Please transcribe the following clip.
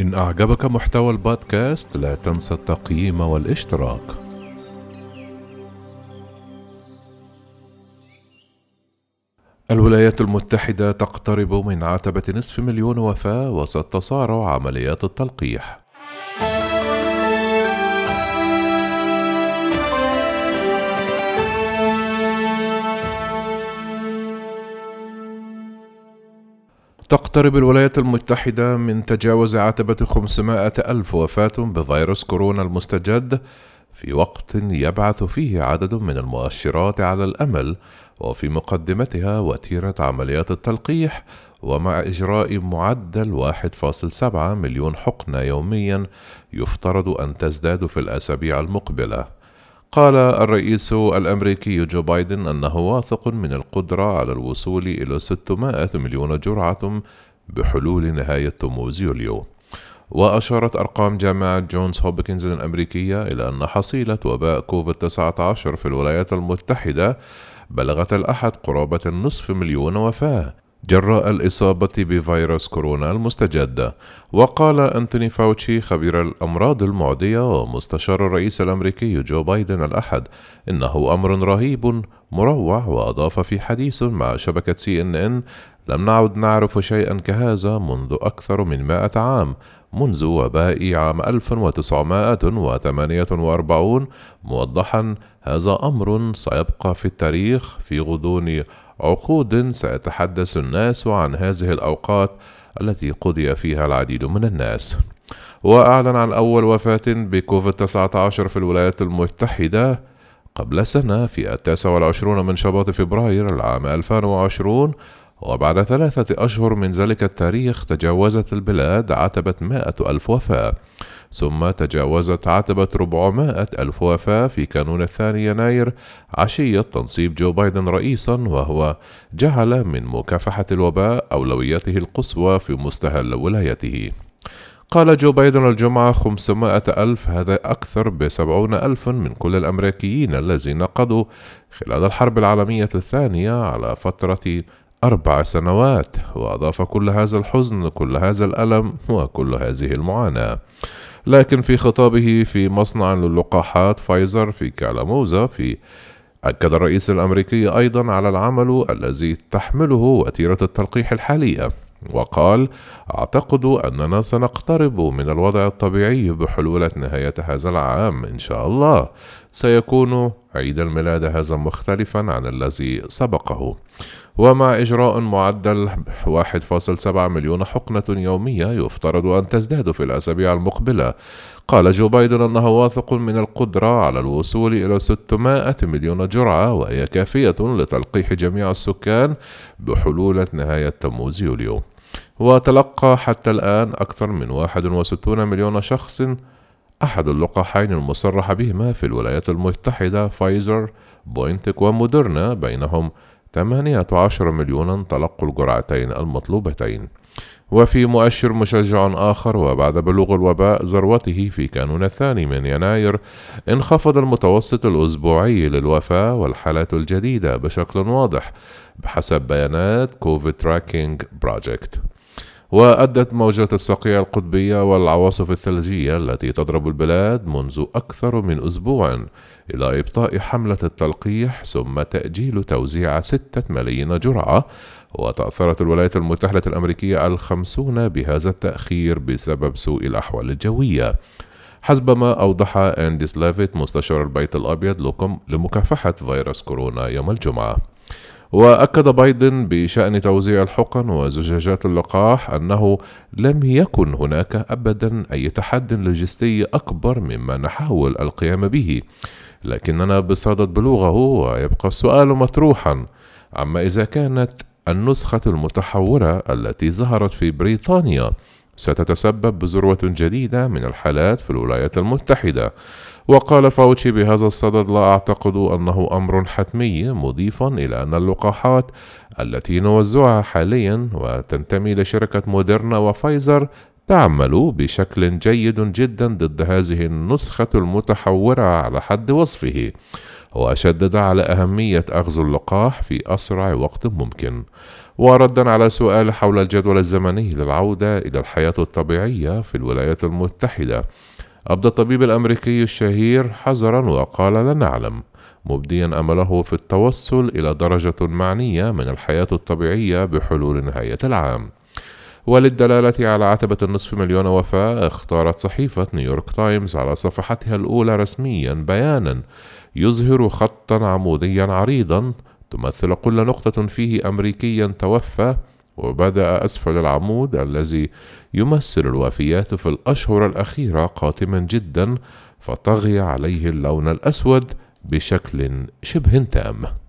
إن أعجبك محتوى البودكاست لا تنسى التقييم والاشتراك. الولايات المتحدة تقترب من عتبة نصف مليون وفاة وسط عمليات التلقيح. تقترب الولايات المتحدة من تجاوز عتبة 500 ألف وفاة بفيروس كورونا المستجد في وقت يبعث فيه عدد من المؤشرات على الأمل وفي مقدمتها وتيرة عمليات التلقيح ومع إجراء معدل 1.7 مليون حقنة يوميا يفترض أن تزداد في الأسابيع المقبلة. قال الرئيس الأمريكي جو بايدن أنه واثق من القدرة على الوصول إلى 600 مليون جرعة بحلول نهاية تموز يوليو. وأشارت أرقام جامعة جونز هوبكنز الأمريكية إلى أن حصيلة وباء كوفيد-19 في الولايات المتحدة بلغت الأحد قرابة النصف مليون وفاة. جراء الإصابة بفيروس كورونا المستجد. وقال أنتوني فاوتشي خبير الأمراض المعدية ومستشار الرئيس الأمريكي جو بايدن الأحد إنه أمر رهيب مروع وأضاف في حديث مع شبكة سي إن إن لم نعد نعرف شيئا كهذا منذ أكثر من مائة عام منذ وباء عام 1948 موضحا هذا أمر سيبقى في التاريخ في غضون عقود سيتحدث الناس عن هذه الأوقات التي قضي فيها العديد من الناس. وأعلن عن أول وفاة بكوفيد 19 في الولايات المتحدة قبل سنة في التاسع والعشرون من شباط فبراير العام 2020 وبعد ثلاثة أشهر من ذلك التاريخ تجاوزت البلاد عتبة مائة ألف وفاة ثم تجاوزت عتبة 400 ألف وفاة في كانون الثاني يناير عشية تنصيب جو بايدن رئيسا وهو جعل من مكافحة الوباء أولويته القصوى في مستهل ولايته. قال جو بايدن الجمعة 500 ألف هذا أكثر بسبعون ألف من كل الأمريكيين الذين قضوا خلال الحرب العالمية الثانية على فترة أربع سنوات وأضاف كل هذا الحزن كل هذا الألم وكل هذه المعاناة. لكن في خطابه في مصنع للقاحات فايزر في كالاموزا في أكد الرئيس الأمريكي أيضا على العمل الذي تحمله وتيرة التلقيح الحالية وقال أعتقد أننا سنقترب من الوضع الطبيعي بحلول نهاية هذا العام إن شاء الله. سيكون عيد الميلاد هذا مختلفا عن الذي سبقه. ومع إجراء معدل 1.7 مليون حقنة يومية يفترض أن تزداد في الأسابيع المقبلة. قال جو بايدن أنه واثق من القدرة على الوصول إلى 600 مليون جرعة وهي كافية لتلقيح جميع السكان بحلول نهاية تموز يوليو. وتلقى حتى الآن أكثر من 61 مليون شخص أحد اللقاحين المصرح بهما في الولايات المتحدة فايزر بوينتك وموديرنا بينهم 18 مليونا تلقوا الجرعتين المطلوبتين. وفي مؤشر مشجع آخر وبعد بلوغ الوباء ذروته في كانون الثاني من يناير انخفض المتوسط الأسبوعي للوفاة والحالات الجديدة بشكل واضح بحسب بيانات COVID Tracking Project. وأدت موجة الصقيع القطبية والعواصف الثلجية التي تضرب البلاد منذ أكثر من أسبوع إلى إبطاء حملة التلقيح ثم تأجيل توزيع ستة ملايين جرعة. وتأثرت الولايات المتحدة الأمريكية الخمسون بهذا التأخير بسبب سوء الأحوال الجوية. حسب ما أوضح أنديس لافيت مستشار البيت الأبيض لمكافحة فيروس كورونا يوم الجمعة. وأكد بايدن بشأن توزيع الحقن وزجاجات اللقاح أنه لم يكن هناك أبدا أي تحد لوجستي أكبر مما نحاول القيام به. لكننا بصدد بلوغه ويبقى السؤال مطروحا. عما إذا كانت النسخة المتحورة التي ظهرت في بريطانيا ستتسبب بذروة جديدة من الحالات في الولايات المتحدة. وقال فاوتشي بهذا الصدد لا أعتقد أنه أمر حتمي مضيفا إلى أن اللقاحات التي نوزعها حاليا وتنتمي لشركة موديرنا وفايزر تعمل بشكل جيد جدا ضد هذه النسخة المتحورة على حد وصفه وشدد على أهمية أخذ اللقاح في أسرع وقت ممكن. وردا على سؤال حول الجدول الزمني للعودة إلى الحياة الطبيعية في الولايات المتحدة. أبدى الطبيب الأمريكي الشهير حذرا وقال لا نعلم. مبديا أمله في التوصل إلى درجة معنية من الحياة الطبيعية بحلول نهاية العام. وللدلالة على عتبة النصف مليون وفاة اختارت صحيفة نيويورك تايمز على صفحتها الأولى رسميا بيانا يظهر خطا عموديا عريضا تمثل كل نقطة فيه أمريكيا توفى وبدأ أسفل العمود الذي يمثل الوفيات في الأشهر الأخيرة قاتما جدا فطغي عليه اللون الأسود بشكل شبه تام.